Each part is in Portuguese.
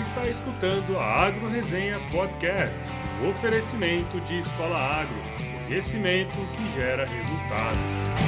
está escutando a Agro Resenha Podcast, o oferecimento de Escola Agro, conhecimento que gera resultado.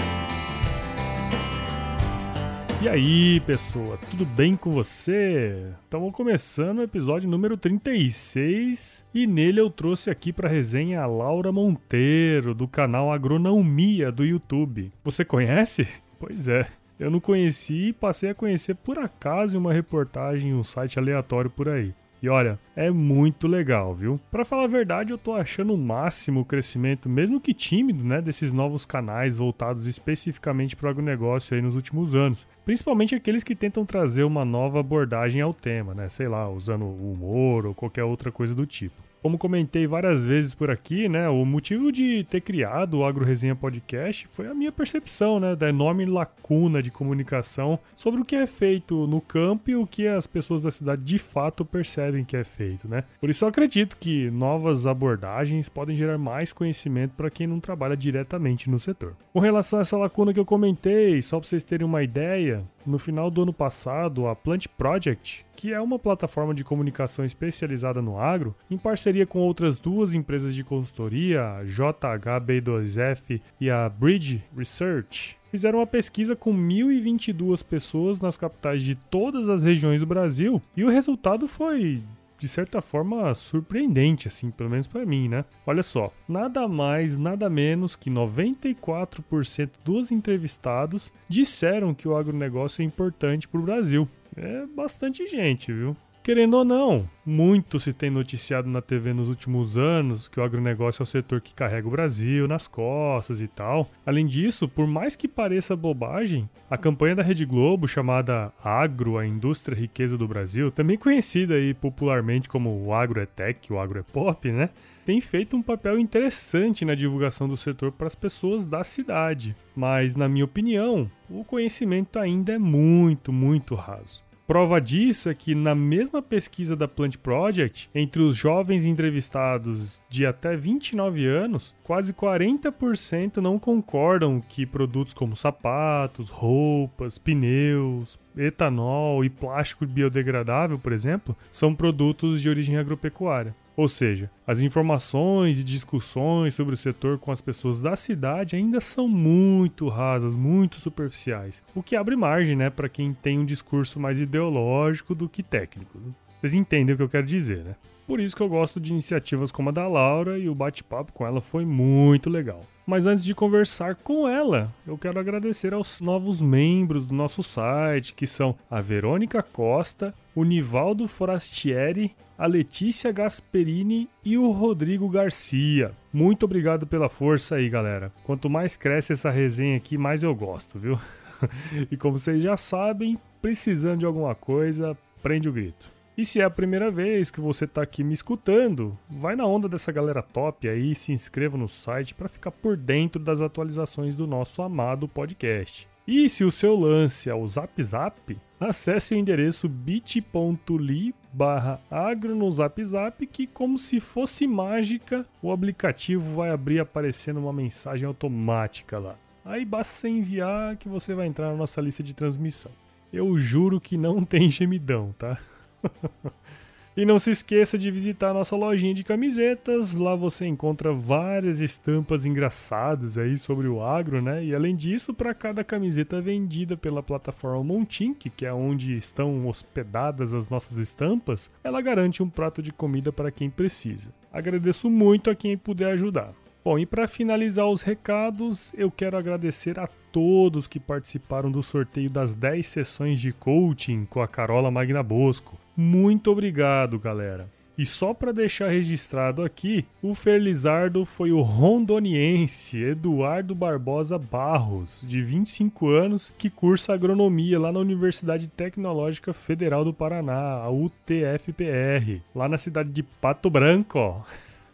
E aí, pessoa, tudo bem com você? Estamos começando o episódio número 36 e nele eu trouxe aqui para resenha a Laura Monteiro, do canal Agronomia do YouTube. Você conhece? Pois é. Eu não conheci e passei a conhecer por acaso em uma reportagem em um site aleatório por aí. E olha, é muito legal, viu? Para falar a verdade, eu tô achando o máximo o crescimento, mesmo que tímido, né, desses novos canais voltados especificamente para o agronegócio aí nos últimos anos. Principalmente aqueles que tentam trazer uma nova abordagem ao tema, né? Sei lá, usando humor ou qualquer outra coisa do tipo. Como comentei várias vezes por aqui, né, o motivo de ter criado o Agro Resenha Podcast foi a minha percepção, né, da enorme lacuna de comunicação sobre o que é feito no campo e o que as pessoas da cidade de fato percebem que é feito, né? Por isso eu acredito que novas abordagens podem gerar mais conhecimento para quem não trabalha diretamente no setor. Com relação a essa lacuna que eu comentei, só para vocês terem uma ideia, no final do ano passado, a Plant Project, que é uma plataforma de comunicação especializada no agro, em parceria com outras duas empresas de consultoria, a JHB2F e a Bridge Research, fizeram uma pesquisa com 1.022 pessoas nas capitais de todas as regiões do Brasil e o resultado foi de certa forma surpreendente, assim, pelo menos para mim, né? Olha só, nada mais, nada menos que 94% dos entrevistados disseram que o agronegócio é importante para o Brasil. É bastante gente, viu? Querendo ou não, muito se tem noticiado na TV nos últimos anos que o agronegócio é o setor que carrega o Brasil nas costas e tal. Além disso, por mais que pareça bobagem, a campanha da Rede Globo chamada Agro, a indústria riqueza do Brasil, também conhecida aí popularmente como o agro é tech, o agro é pop, né? Tem feito um papel interessante na divulgação do setor para as pessoas da cidade. Mas, na minha opinião, o conhecimento ainda é muito, muito raso. Prova disso é que na mesma pesquisa da Plant Project, entre os jovens entrevistados de até 29 anos, quase 40% não concordam que produtos como sapatos, roupas, pneus, etanol e plástico biodegradável, por exemplo, são produtos de origem agropecuária. Ou seja, as informações e discussões sobre o setor com as pessoas da cidade ainda são muito rasas, muito superficiais, o que abre margem né, para quem tem um discurso mais ideológico do que técnico. Vocês entendem o que eu quero dizer, né? Por isso que eu gosto de iniciativas como a da Laura e o bate-papo com ela foi muito legal. Mas antes de conversar com ela, eu quero agradecer aos novos membros do nosso site, que são a Verônica Costa, o Nivaldo Forastieri, a Letícia Gasperini e o Rodrigo Garcia. Muito obrigado pela força aí, galera. Quanto mais cresce essa resenha aqui, mais eu gosto, viu? e como vocês já sabem, precisando de alguma coisa, prende o grito. E se é a primeira vez que você está aqui me escutando, vai na onda dessa galera top aí, se inscreva no site para ficar por dentro das atualizações do nosso amado podcast. E se o seu lance é o Zap Zap, acesse o endereço bit.ly barra agro no Zap Zap que como se fosse mágica, o aplicativo vai abrir aparecendo uma mensagem automática lá. Aí basta você enviar que você vai entrar na nossa lista de transmissão. Eu juro que não tem gemidão, tá? e não se esqueça de visitar nossa lojinha de camisetas. Lá você encontra várias estampas engraçadas aí sobre o agro, né? E além disso, para cada camiseta vendida pela plataforma Montink, que é onde estão hospedadas as nossas estampas, ela garante um prato de comida para quem precisa. Agradeço muito a quem puder ajudar. Bom, e para finalizar os recados, eu quero agradecer a todos que participaram do sorteio das 10 sessões de coaching com a Carola Magna Bosco. Muito obrigado, galera. E só para deixar registrado aqui, o Felizardo foi o rondoniense Eduardo Barbosa Barros, de 25 anos, que cursa agronomia lá na Universidade Tecnológica Federal do Paraná, a UTFPR, lá na cidade de Pato Branco.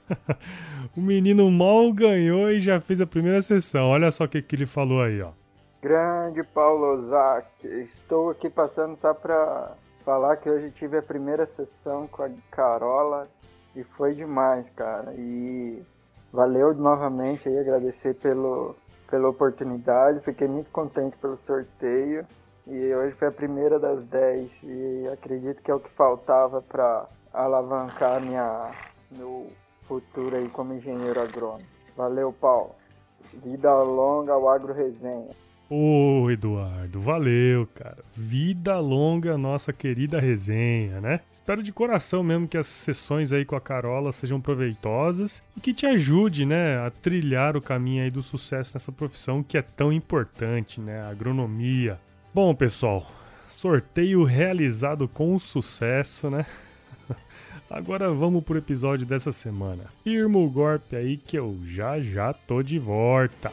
o menino mal ganhou e já fez a primeira sessão. Olha só o que, que ele falou aí, ó. Grande Paulo Ozak, estou aqui passando só para falar que hoje tive a primeira sessão com a Carola e foi demais, cara. E valeu novamente aí, agradecer pelo, pela oportunidade, fiquei muito contente pelo sorteio. E hoje foi a primeira das 10 e acredito que é o que faltava para alavancar minha, meu futuro aí como engenheiro agrônomo. Valeu, Paulo. Vida longa ao Agro Resenha. Ô, Eduardo, valeu, cara. Vida longa nossa querida resenha, né? Espero de coração mesmo que as sessões aí com a Carola sejam proveitosas e que te ajude, né, a trilhar o caminho aí do sucesso nessa profissão que é tão importante, né, a agronomia. Bom, pessoal, sorteio realizado com sucesso, né? Agora vamos pro episódio dessa semana. Firma o golpe aí que eu já já tô de volta.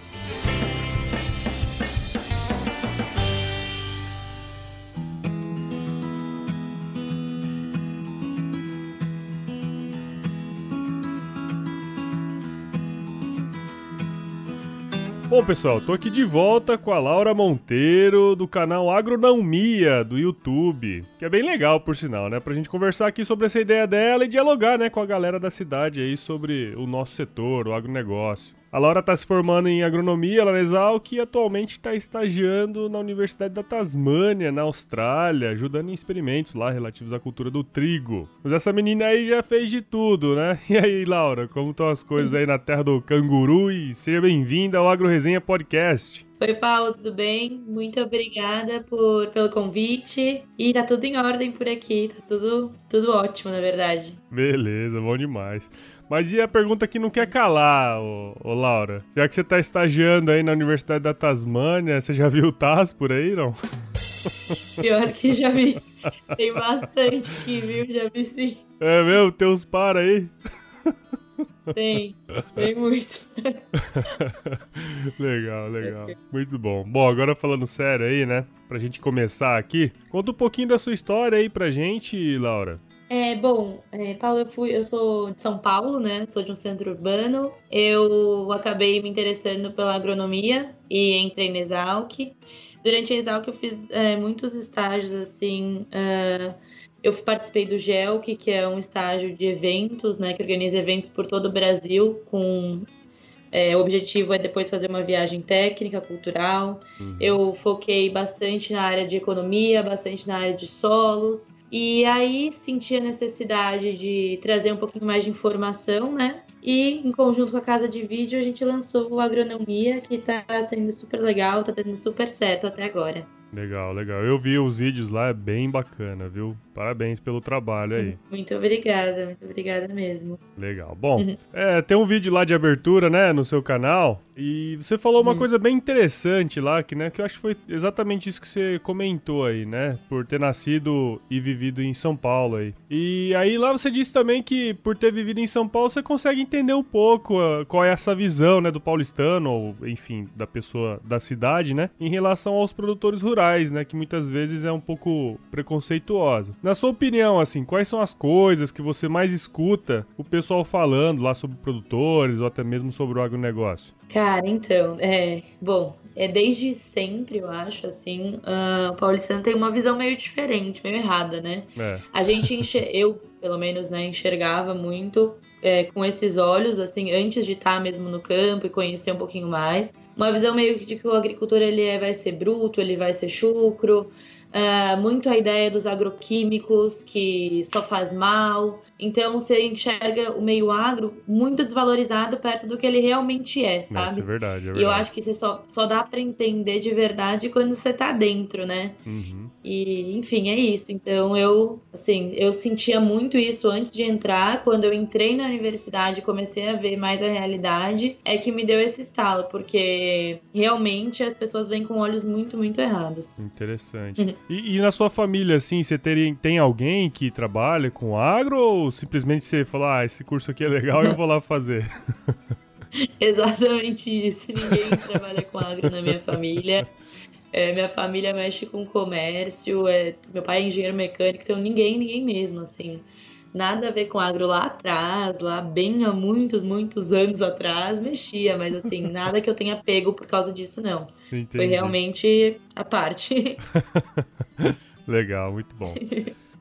Bom, pessoal, tô aqui de volta com a Laura Monteiro do canal Agronomia do YouTube, que é bem legal, por sinal, né? Pra gente conversar aqui sobre essa ideia dela e dialogar, né, com a galera da cidade aí sobre o nosso setor, o agronegócio. A Laura está se formando em agronomia lá na Exalc e atualmente está estagiando na Universidade da Tasmânia, na Austrália, ajudando em experimentos lá relativos à cultura do trigo. Mas essa menina aí já fez de tudo, né? E aí, Laura, como estão as coisas aí na terra do canguru? E seja bem-vinda ao Agro Resenha Podcast. Oi, Paulo, tudo bem? Muito obrigada por, pelo convite. E tá tudo em ordem por aqui, tá tudo, tudo ótimo, na verdade. Beleza, bom demais. Mas e a pergunta que não quer calar, ô, ô, Laura? Já que você tá estagiando aí na Universidade da Tasmânia, você já viu o TAS por aí, não? Pior que já vi. Tem bastante que viu, já vi sim. É mesmo? Tem uns para aí? Tem, tem muito. legal, legal. Muito bom. Bom, agora falando sério aí, né? Pra gente começar aqui, conta um pouquinho da sua história aí pra gente, Laura. É, bom, é, Paulo, eu, fui, eu sou de São Paulo, né? Sou de um centro urbano. Eu acabei me interessando pela agronomia e entrei na Exalc. Durante a Exalc eu fiz é, muitos estágios, assim... Uh, eu participei do GELC, que é um estágio de eventos, né? Que organiza eventos por todo o Brasil com é, o objetivo é depois fazer uma viagem técnica, cultural. Uhum. Eu foquei bastante na área de economia, bastante na área de solos. E aí senti a necessidade de trazer um pouquinho mais de informação, né? E em conjunto com a casa de vídeo, a gente lançou o Agronomia, que tá sendo super legal, tá dando super certo até agora. Legal, legal. Eu vi os vídeos lá, é bem bacana, viu? Parabéns pelo trabalho aí. Muito obrigada, muito obrigada mesmo. Legal. Bom, uhum. é, tem um vídeo lá de abertura, né, no seu canal, e você falou uma uhum. coisa bem interessante lá, que, né, que eu acho que foi exatamente isso que você comentou aí, né, por ter nascido e vivido em São Paulo aí. E aí lá você disse também que por ter vivido em São Paulo, você consegue entender um pouco uh, qual é essa visão, né, do paulistano, ou enfim, da pessoa da cidade, né, em relação aos produtores rurais, né, que muitas vezes é um pouco preconceituosa. Na sua opinião, assim, quais são as coisas que você mais escuta o pessoal falando lá sobre produtores ou até mesmo sobre o agronegócio? Cara, então, é. Bom, é desde sempre, eu acho, assim, uh, o paulistano tem uma visão meio diferente, meio errada, né? É. A gente, enxer... eu, pelo menos, né, enxergava muito é, com esses olhos, assim, antes de estar mesmo no campo e conhecer um pouquinho mais. Uma visão meio de que o agricultor ele é, vai ser bruto, ele vai ser chucro, uh, muito a ideia dos agroquímicos que só faz mal. Então você enxerga o meio agro muito desvalorizado perto do que ele realmente é, sabe? Isso é verdade, é verdade. E eu acho que você só, só dá para entender de verdade quando você tá dentro, né? Uhum. E, enfim, é isso. Então eu, assim, eu sentia muito isso antes de entrar. Quando eu entrei na universidade e comecei a ver mais a realidade, é que me deu esse estalo, porque realmente as pessoas vêm com olhos muito, muito errados. Interessante. Uhum. E, e, na sua família, assim, você tem, tem alguém que trabalha com agro ou simplesmente você fala, ah, esse curso aqui é legal e eu vou lá fazer? Exatamente isso. Ninguém trabalha com agro na minha família. É, minha família mexe com comércio. É, meu pai é engenheiro mecânico, então ninguém, ninguém mesmo, assim. nada a ver com agro lá atrás, lá bem há muitos, muitos anos atrás, mexia, mas assim, nada que eu tenha pego por causa disso, não. Entendi. Foi realmente a parte. Legal, muito bom.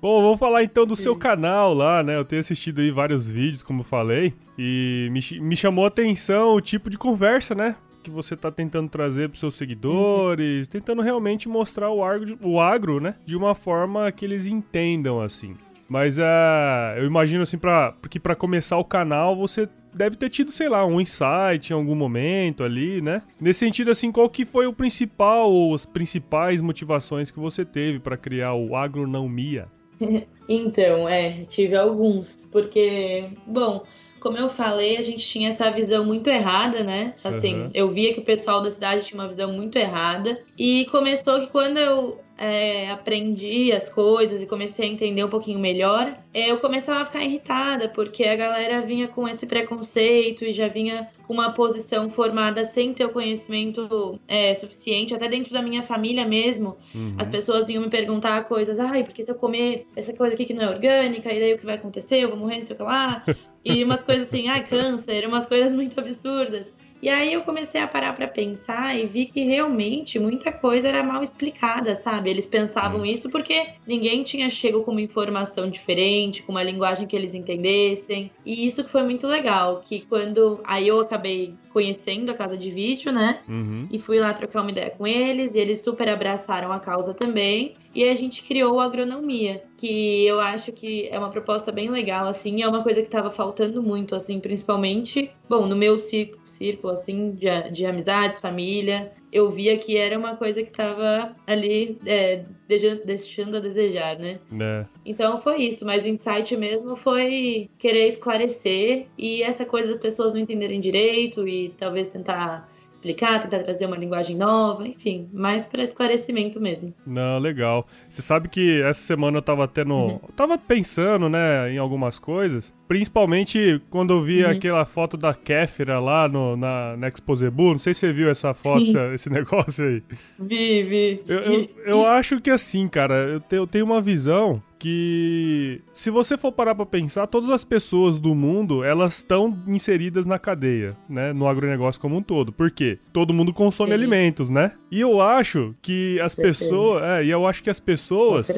Bom, vamos falar então do seu canal lá, né? Eu tenho assistido aí vários vídeos, como falei, e me, me chamou a atenção o tipo de conversa, né? Que você tá tentando trazer para seus seguidores, uhum. tentando realmente mostrar o agro, o agro, né? De uma forma que eles entendam, assim. Mas uh, eu imagino assim, pra, que para começar o canal você deve ter tido, sei lá, um insight em algum momento ali, né? Nesse sentido, assim, qual que foi o principal ou as principais motivações que você teve para criar o Agronomia? então, é, tive alguns, porque, bom, como eu falei, a gente tinha essa visão muito errada, né? Assim, uhum. eu via que o pessoal da cidade tinha uma visão muito errada. E começou que quando eu é, aprendi as coisas e comecei a entender um pouquinho melhor, é, eu começava a ficar irritada, porque a galera vinha com esse preconceito e já vinha com uma posição formada sem ter o conhecimento é, suficiente, até dentro da minha família mesmo. Uhum. As pessoas vinham me perguntar coisas, ai, porque se eu comer essa coisa aqui que não é orgânica, e daí o que vai acontecer? Eu vou morrer, não sei o que lá. E umas coisas assim, ai, câncer, umas coisas muito absurdas. E aí eu comecei a parar para pensar e vi que realmente muita coisa era mal explicada, sabe? Eles pensavam isso porque ninguém tinha chego com uma informação diferente, com uma linguagem que eles entendessem. E isso que foi muito legal, que quando aí eu acabei conhecendo a casa de vídeo, né? Uhum. E fui lá trocar uma ideia com eles, e eles super abraçaram a causa também. E a gente criou a agronomia, que eu acho que é uma proposta bem legal, assim, é uma coisa que estava faltando muito, assim, principalmente, bom, no meu círculo, assim, de, de amizades, família, eu via que era uma coisa que estava ali é, deixando a desejar, né? É. Então foi isso, mas o insight mesmo foi querer esclarecer e essa coisa das pessoas não entenderem direito e talvez tentar explicar, tentar trazer uma linguagem nova, enfim, mais para esclarecimento mesmo. Não, legal. Você sabe que essa semana eu tava tendo. Uhum. tava pensando, né, em algumas coisas. Principalmente quando eu vi uhum. aquela foto da Kéfera lá no, na, na Exposebu. Não sei se você viu essa foto, esse negócio aí. Vi, vi. Eu, eu, eu acho que assim, cara, eu, te, eu tenho uma visão que se você for parar para pensar, todas as pessoas do mundo, elas estão inseridas na cadeia, né, no agronegócio como um todo. Por quê? Todo mundo consome Sim. alimentos, né? E eu acho que as pessoas, é, e eu acho que as pessoas,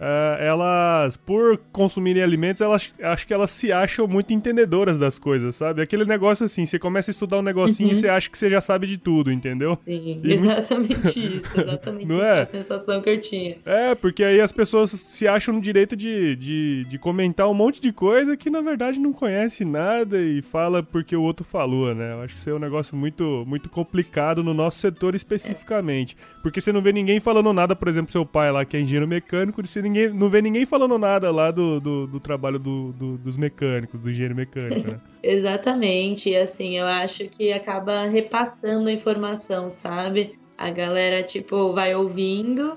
é, elas por consumirem alimentos, elas acho que elas se acham muito entendedoras das coisas, sabe? Aquele negócio assim, você começa a estudar um negocinho uhum. e você acha que você já sabe de tudo, entendeu? Sim, e exatamente isso, exatamente Não é? a sensação que eu tinha. É, porque aí as pessoas se acham direito de, de, de comentar um monte de coisa que na verdade não conhece nada e fala porque o outro falou, né? Eu acho que isso é um negócio muito, muito complicado no nosso setor especificamente. Porque você não vê ninguém falando nada, por exemplo, seu pai lá que é engenheiro mecânico, você ninguém, não vê ninguém falando nada lá do, do, do trabalho do, do, dos mecânicos, do engenheiro mecânico, né? Exatamente, assim, eu acho que acaba repassando a informação, sabe? A galera, tipo, vai ouvindo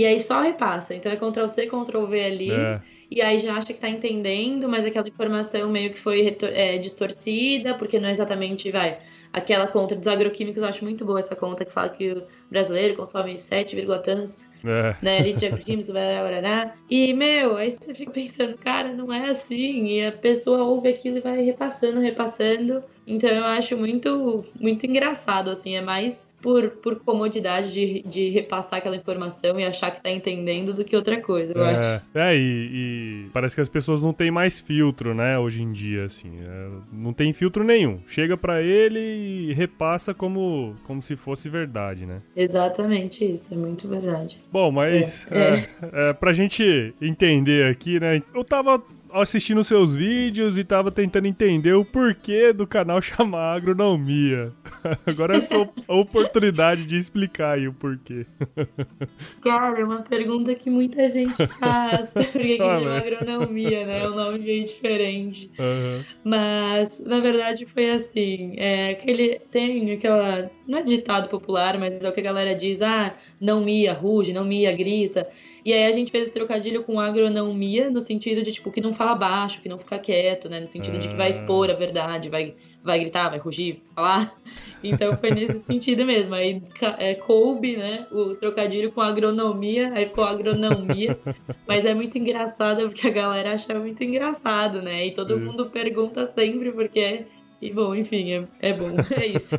e aí só repassa. Então é Ctrl C, Ctrl V ali. É. E aí já acha que tá entendendo, mas aquela informação meio que foi é, distorcida, porque não é exatamente, vai. Aquela conta dos agroquímicos, eu acho muito boa essa conta que fala que o brasileiro consome 7, tantos é. né, litros de agroquímicos, barará. E, meu, aí você fica pensando, cara, não é assim. E a pessoa ouve aquilo e vai repassando, repassando. Então eu acho muito, muito engraçado, assim, é mais por, por comodidade de, de repassar aquela informação e achar que tá entendendo do que outra coisa, eu é, acho. É, e, e, parece que as pessoas não têm mais filtro, né, hoje em dia, assim. É, não tem filtro nenhum. Chega para ele e repassa como, como se fosse verdade, né? Exatamente isso, é muito verdade. Bom, mas é, é. É, pra gente entender aqui, né, eu tava assistindo seus vídeos e tava tentando entender o porquê do canal chamar Agronomia. Agora é só a oportunidade de explicar aí o porquê. Cara, é uma pergunta que muita gente faz. Por que, que ah, chama agronomia, né? O nome é diferente. Uhum. Mas, na verdade, foi assim. É, aquele, tem aquela. Não é ditado popular, mas é o que a galera diz: ah, não mia, ruge, não mia, grita. E aí a gente fez esse trocadilho com agronomia, no sentido de, tipo, que não fala baixo, que não fica quieto, né? No sentido de que vai expor a verdade, vai, vai gritar, vai rugir, falar. Então foi nesse sentido mesmo. Aí é, coube, né? O trocadilho com agronomia, aí ficou agronomia. Mas é muito engraçado porque a galera acha muito engraçado, né? E todo Isso. mundo pergunta sempre porque e bom, enfim, é, é bom, é isso.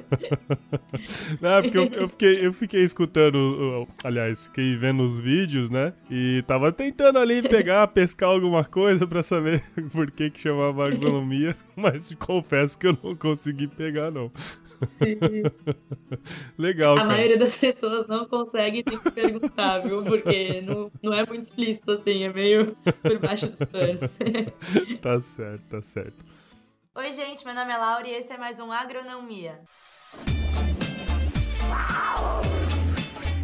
Não, porque eu, eu, fiquei, eu fiquei escutando, aliás, fiquei vendo os vídeos, né? E tava tentando ali pegar, pescar alguma coisa pra saber por que que chamava agronomia, mas confesso que eu não consegui pegar, não. Sim. Legal. A cara. maioria das pessoas não consegue tem que perguntar, viu? Porque não, não é muito explícito assim, é meio por baixo dos fãs. tá certo, tá certo. Oi, gente, meu nome é Laura e esse é mais um Agronomia.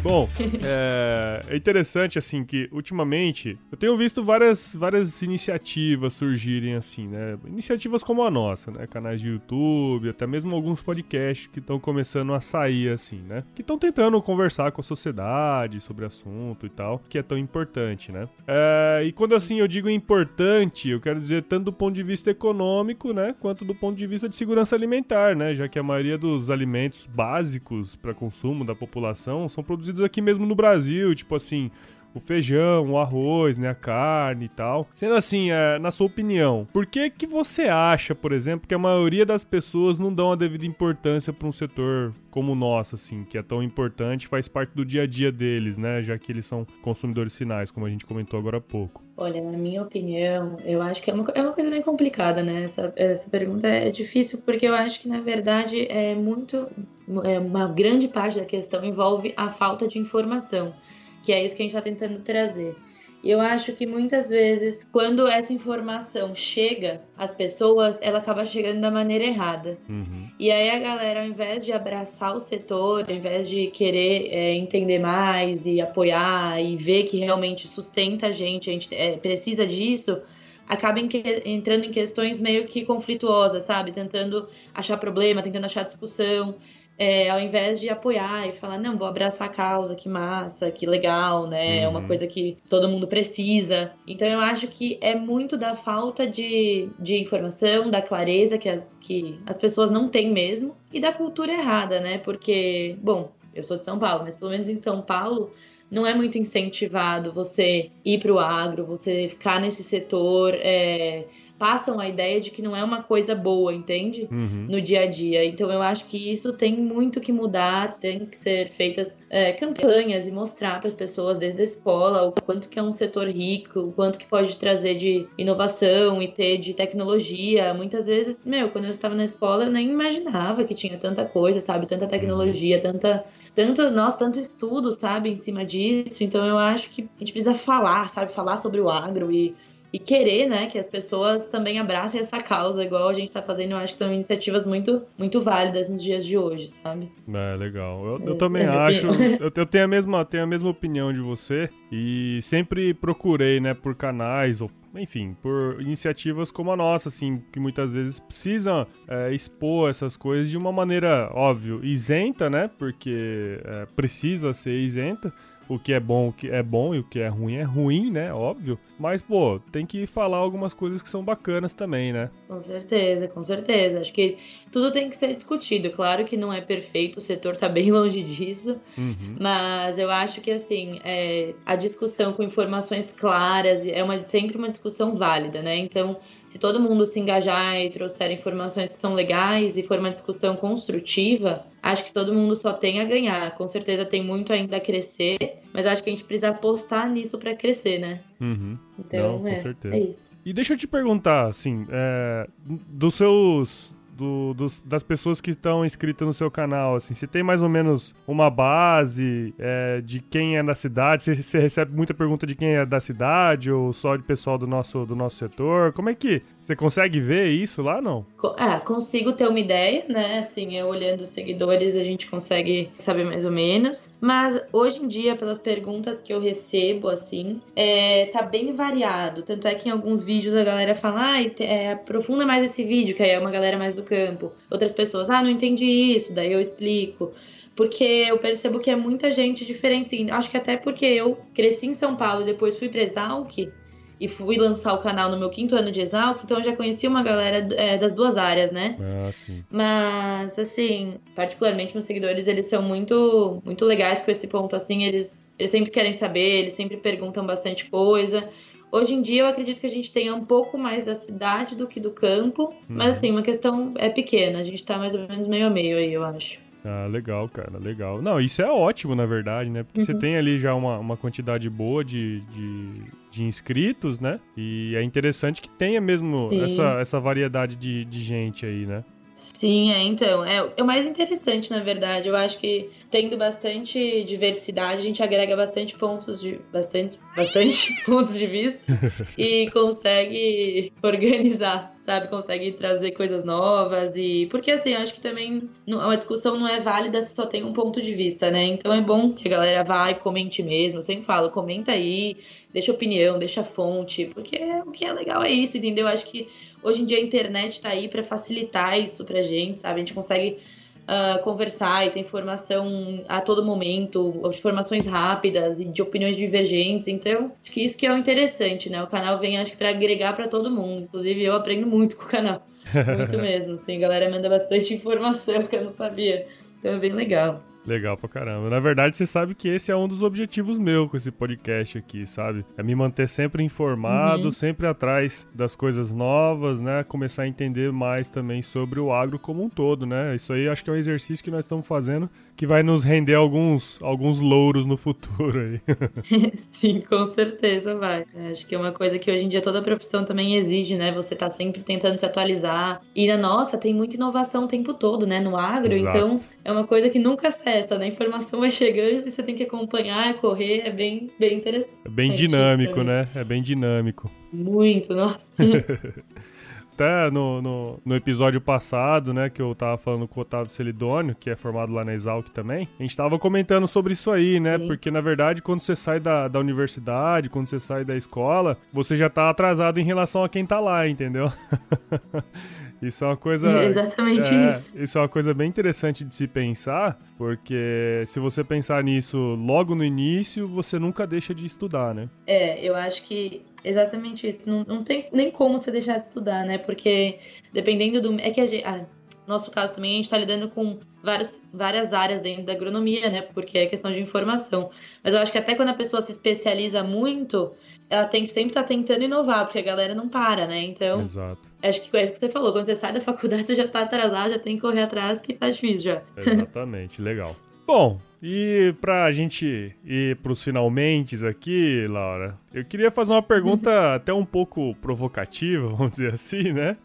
Bom, é, é, interessante assim que ultimamente eu tenho visto várias, várias iniciativas surgirem assim, né? Iniciativas como a nossa, né? Canais de YouTube, até mesmo alguns podcasts que estão começando a sair assim, né? Que estão tentando conversar com a sociedade sobre assunto e tal, que é tão importante, né? É, e quando assim eu digo importante, eu quero dizer tanto do ponto de vista econômico, né? Quanto do ponto de vista de segurança alimentar, né? Já que a maioria dos alimentos básicos para consumo da população são produzidos produzidos aqui mesmo no Brasil, tipo assim, o feijão, o arroz, né, a carne e tal. Sendo assim, é, na sua opinião, por que que você acha, por exemplo, que a maioria das pessoas não dão a devida importância para um setor como o nosso, assim, que é tão importante, faz parte do dia a dia deles, né, já que eles são consumidores finais, como a gente comentou agora há pouco? Olha, na minha opinião, eu acho que é uma, é uma coisa bem complicada, né? Essa, essa pergunta é difícil porque eu acho que, na verdade, é muito. É uma grande parte da questão envolve a falta de informação que é isso que a gente está tentando trazer. E eu acho que muitas vezes, quando essa informação chega às pessoas, ela acaba chegando da maneira errada. Uhum. E aí a galera, ao invés de abraçar o setor, ao invés de querer é, entender mais e apoiar e ver que realmente sustenta a gente, a gente é, precisa disso, acaba em que, entrando em questões meio que conflituosas, sabe? Tentando achar problema, tentando achar discussão é, ao invés de apoiar e falar, não, vou abraçar a causa, que massa, que legal, né? Uhum. É uma uhum. coisa que todo mundo precisa. Então eu acho que é muito da falta de, de informação, da clareza que as, que as pessoas não têm mesmo, e da cultura errada, né? Porque, bom, eu sou de São Paulo, mas pelo menos em São Paulo não é muito incentivado você ir para o agro, você ficar nesse setor. É, passam a ideia de que não é uma coisa boa, entende? Uhum. No dia a dia. Então eu acho que isso tem muito que mudar, tem que ser feitas é, campanhas e mostrar para as pessoas desde a escola o quanto que é um setor rico, o quanto que pode trazer de inovação e ter de tecnologia. Muitas vezes, meu, quando eu estava na escola eu nem imaginava que tinha tanta coisa, sabe? Tanta tecnologia, uhum. tanta, tanta, nossa, tanto estudo, sabe, em cima disso. Então eu acho que a gente precisa falar, sabe? Falar sobre o agro e e querer, né, que as pessoas também abracem essa causa, igual a gente está fazendo. Eu acho que são iniciativas muito, muito válidas nos dias de hoje, sabe? É, legal. Eu, eu é, também é acho. Eu, eu, tenho, a mesma, tenho a mesma opinião de você e sempre procurei, né, por canais ou enfim, por iniciativas como a nossa, assim, que muitas vezes precisam é, expor essas coisas de uma maneira, óbvio, isenta, né? Porque é, precisa ser isenta, o que é bom, o que é bom e o que é ruim é ruim, né? Óbvio. Mas, pô, tem que falar algumas coisas que são bacanas também, né? Com certeza, com certeza. Acho que tudo tem que ser discutido. Claro que não é perfeito, o setor tá bem longe disso. Uhum. Mas eu acho que, assim, é, a discussão com informações claras é uma, sempre uma discussão válida, né? Então, se todo mundo se engajar e trouxer informações que são legais e for uma discussão construtiva, acho que todo mundo só tem a ganhar. Com certeza tem muito ainda a crescer, mas acho que a gente precisa apostar nisso para crescer, né? Uhum. Então, Não, com é, certeza. é isso. E deixa eu te perguntar, assim, é, dos seus do, dos, das pessoas que estão inscritas no seu canal? Assim, você tem mais ou menos uma base é, de quem é da cidade? Você, você, recebe muita pergunta de quem é da cidade ou só de pessoal do nosso, do nosso setor? Como é que você consegue ver isso lá, não? Ah, consigo ter uma ideia, né? Assim, eu olhando os seguidores, a gente consegue saber mais ou menos. Mas hoje em dia, pelas perguntas que eu recebo, assim, é, tá bem variado. Tanto é que em alguns vídeos a galera fala, ah, é, aprofunda mais esse vídeo, que aí é uma galera mais do campo. Outras pessoas, ah, não entendi isso, daí eu explico porque eu percebo que é muita gente diferente. Assim, acho que até porque eu cresci em São Paulo e depois fui para Exalc e fui lançar o canal no meu quinto ano de Exalc, então eu já conheci uma galera é, das duas áreas, né? Ah, sim. Mas, assim, particularmente meus seguidores, eles são muito, muito legais com esse ponto, assim, eles, eles sempre querem saber, eles sempre perguntam bastante coisa. Hoje em dia eu acredito que a gente tenha um pouco mais da cidade do que do campo, uhum. mas assim, uma questão é pequena, a gente tá mais ou menos meio a meio aí, eu acho. Ah, legal, cara, legal. Não, isso é ótimo, na verdade, né? Porque uhum. você tem ali já uma, uma quantidade boa de, de, de, inscritos, né? E é interessante que tenha mesmo essa, essa variedade de, de gente aí, né? Sim, é, então. É, é o mais interessante, na verdade. Eu acho que tendo bastante diversidade, a gente agrega bastante pontos de. bastante, bastante pontos de vista e consegue organizar sabe? Consegue trazer coisas novas e. Porque assim, acho que também a discussão não é válida se só tem um ponto de vista, né? Então é bom que a galera vá e comente mesmo. Eu sempre falo, comenta aí, deixa opinião, deixa fonte, porque o que é legal é isso, entendeu? Acho que hoje em dia a internet tá aí para facilitar isso pra gente, sabe? A gente consegue uh, conversar e ter informação a todo momento, informações rápidas e de opiniões divergentes. Então, acho que isso que é o interessante, né? O canal vem, acho que, para agregar para todo mundo. Inclusive, eu aprendo muito com o canal. Muito mesmo, assim. A galera manda bastante informação que eu não sabia. Então é bem legal. Legal pra caramba. Na verdade, você sabe que esse é um dos objetivos meus com esse podcast aqui, sabe? É me manter sempre informado, uhum. sempre atrás das coisas novas, né? Começar a entender mais também sobre o agro como um todo, né? Isso aí acho que é um exercício que nós estamos fazendo que vai nos render alguns, alguns louros no futuro aí. Sim, com certeza vai. É, acho que é uma coisa que hoje em dia toda profissão também exige, né? Você tá sempre tentando se atualizar. E, nossa, tem muita inovação o tempo todo, né? No agro, Exato. então é uma coisa que nunca cessa, né? A informação vai chegando e você tem que acompanhar, correr, é bem, bem interessante. É bem dinâmico, né? É bem dinâmico. Muito, nossa. até no, no, no, episódio passado, né, que eu tava falando com o Otávio Celidônio, que é formado lá na Exalc também, a gente tava comentando sobre isso aí, né? Sim. Porque, na verdade, quando você sai da, da universidade, quando você sai da escola, você já tá atrasado em relação a quem tá lá, entendeu? Isso é uma coisa. É exatamente é, isso. Isso é uma coisa bem interessante de se pensar, porque se você pensar nisso logo no início, você nunca deixa de estudar, né? É, eu acho que Exatamente isso. Não, não tem nem como você deixar de estudar, né? Porque dependendo do. É que a gente. Ah, nosso caso também, a gente está lidando com vários, várias áreas dentro da agronomia, né? Porque é questão de informação. Mas eu acho que até quando a pessoa se especializa muito, ela tem que sempre estar tá tentando inovar, porque a galera não para, né? Então. Exato. Acho que é isso que você falou. Quando você sai da faculdade, você já está atrasado, já tem que correr atrás, que tá difícil já. Exatamente, legal. Bom, e pra gente ir pros finalmente aqui, Laura, eu queria fazer uma pergunta até um pouco provocativa, vamos dizer assim, né?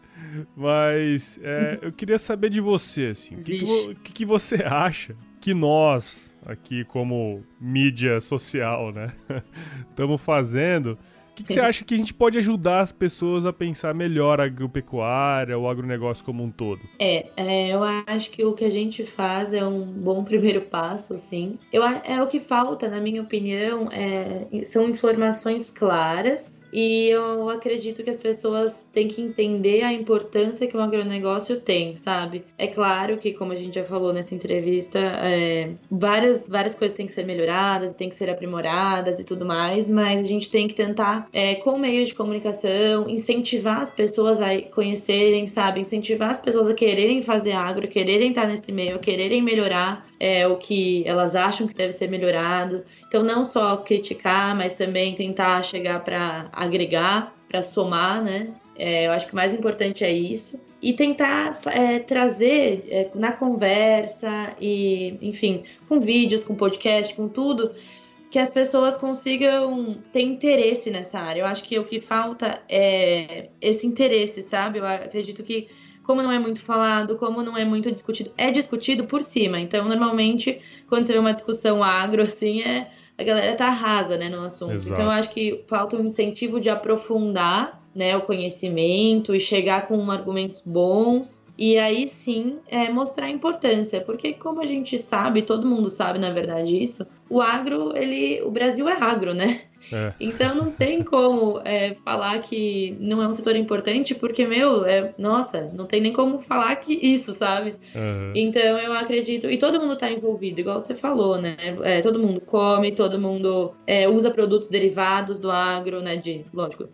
Mas é, eu queria saber de você, assim, o que, que, que, você acha que nós, aqui como mídia social, né, estamos fazendo o que, que você acha que a gente pode ajudar as pessoas a pensar melhor a agropecuária, o agronegócio como um todo? É, é, eu acho que o que a gente faz é um bom primeiro passo, assim. Eu, é o que falta, na minha opinião, é, são informações claras e eu acredito que as pessoas têm que entender a importância que o agronegócio tem, sabe? É claro que, como a gente já falou nessa entrevista, é, várias, várias coisas têm que ser melhoradas, têm que ser aprimoradas e tudo mais, mas a gente tem que tentar, é, com meio de comunicação, incentivar as pessoas a conhecerem, sabe? Incentivar as pessoas a quererem fazer agro, quererem estar nesse meio, quererem melhorar é, o que elas acham que deve ser melhorado. Então, não só criticar, mas também tentar chegar para agregar, para somar, né? É, eu acho que o mais importante é isso. E tentar é, trazer é, na conversa e, enfim, com vídeos, com podcast, com tudo, que as pessoas consigam ter interesse nessa área. Eu acho que o que falta é esse interesse, sabe? Eu acredito que como não é muito falado, como não é muito discutido, é discutido por cima. Então, normalmente, quando você vê uma discussão agro, assim, é a galera tá rasa, né, no assunto. Exato. Então, eu acho que falta um incentivo de aprofundar né, o conhecimento e chegar com argumentos bons e aí sim é, mostrar a importância, porque como a gente sabe, todo mundo sabe na verdade isso, o agro, ele, o Brasil é agro, né? É. Então não tem como é, falar que não é um setor importante, porque, meu, é, nossa, não tem nem como falar que isso, sabe? Uhum. Então eu acredito, e todo mundo está envolvido, igual você falou, né? É, todo mundo come, todo mundo é, usa produtos derivados do agro, né? De, lógico,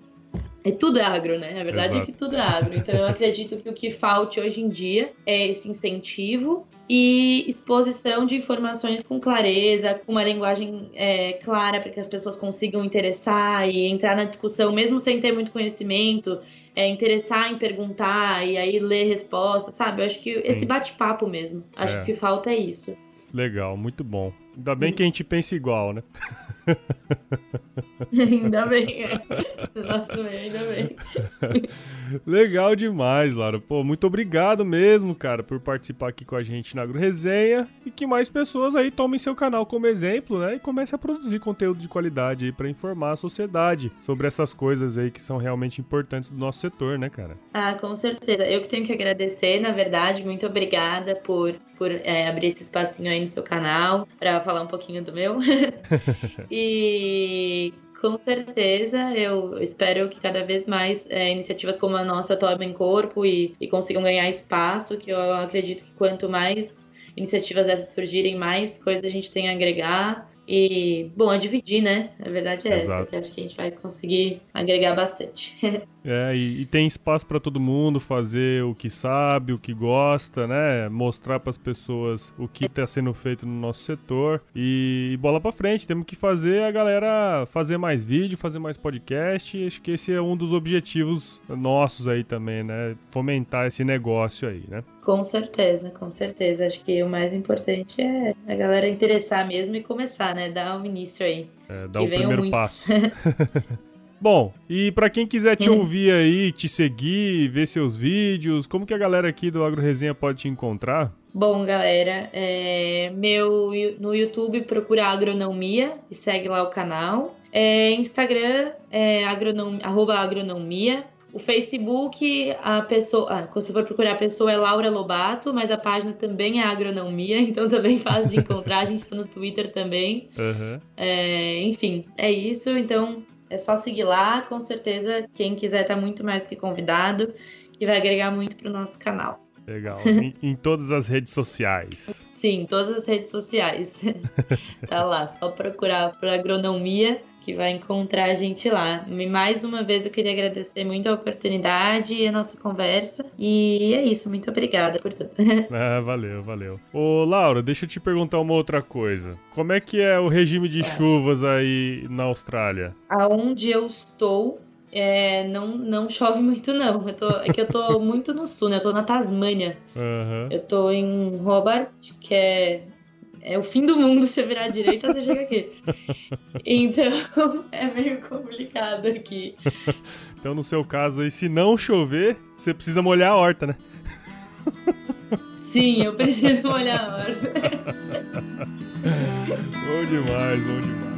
é tudo é agro, né? A verdade Exato. é que tudo é agro. Então eu acredito que o que falte hoje em dia é esse incentivo e exposição de informações com clareza, com uma linguagem é, clara para que as pessoas consigam interessar e entrar na discussão, mesmo sem ter muito conhecimento, é, interessar em perguntar e aí ler respostas, sabe? Eu acho que esse bate-papo mesmo. Acho é. que falta é isso. Legal, muito bom. Ainda bem que a gente pensa igual, né? ainda bem, é. Nossa, ainda bem. Legal demais, Lara. Pô, muito obrigado mesmo, cara, por participar aqui com a gente na Agro Resenha e que mais pessoas aí tomem seu canal como exemplo, né? E comecem a produzir conteúdo de qualidade aí para informar a sociedade sobre essas coisas aí que são realmente importantes do nosso setor, né, cara? Ah, com certeza. Eu que tenho que agradecer, na verdade, muito obrigada por, por é, abrir esse espacinho aí no seu canal para falar um pouquinho do meu. e com certeza, eu espero que cada vez mais é, iniciativas como a nossa tomem corpo e, e consigam ganhar espaço, que eu acredito que quanto mais iniciativas dessas surgirem, mais coisas a gente tem a agregar e, bom, a dividir, né? A verdade é Exato. essa, que acho que a gente vai conseguir agregar bastante. é, e, e tem espaço para todo mundo fazer o que sabe, o que gosta, né? Mostrar para as pessoas o que está sendo feito no nosso setor e, e bola para frente. Temos que fazer a galera fazer mais vídeo, fazer mais podcast. Acho que esse é um dos objetivos nossos aí também, né? Fomentar esse negócio aí, né? Com certeza, com certeza. Acho que o mais importante é a galera interessar mesmo e começar, né? Dar o um início aí. É, dar o primeiro muitos. passo. Bom, e para quem quiser te ouvir aí, te seguir, ver seus vídeos, como que a galera aqui do Agro Resenha pode te encontrar? Bom, galera, é, meu no YouTube procura Agronomia e segue lá o canal. É, Instagram é agronom, arroba agronomia. O Facebook, a pessoa. Ah, quando você for procurar a pessoa é Laura Lobato, mas a página também é Agronomia, então também fácil de encontrar. a gente está no Twitter também. Uhum. É, enfim, é isso. Então é só seguir lá. Com certeza, quem quiser tá muito mais que convidado, que vai agregar muito para o nosso canal. Legal. em, em, todas as redes sociais. Sim, todas as redes sociais. tá lá, só procurar por agronomia que vai encontrar a gente lá. E mais uma vez eu queria agradecer muito a oportunidade e a nossa conversa. E é isso, muito obrigada por tudo. ah, valeu, valeu. Ô, Laura, deixa eu te perguntar uma outra coisa. Como é que é o regime de é. chuvas aí na Austrália? Aonde eu estou, é, não, não chove muito, não. Eu tô, é que eu tô muito no sul, né? Eu tô na Tasmânia. Uhum. Eu tô em Hobart, que é é o fim do mundo você virar à direita, você chega aqui. Então, é meio complicado aqui. Então, no seu caso aí, se não chover, você precisa molhar a horta, né? Sim, eu preciso molhar a horta. bom demais, bom demais.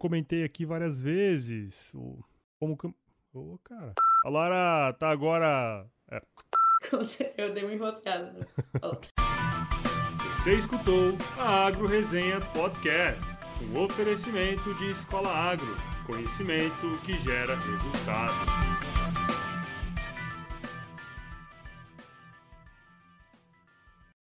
Comentei aqui várias vezes, o, como que. Ô, oh, cara. A Lara tá agora. É. Eu dei uma enroscada. Né? Você escutou a Agro Resenha Podcast, um oferecimento de Escola Agro, conhecimento que gera resultado.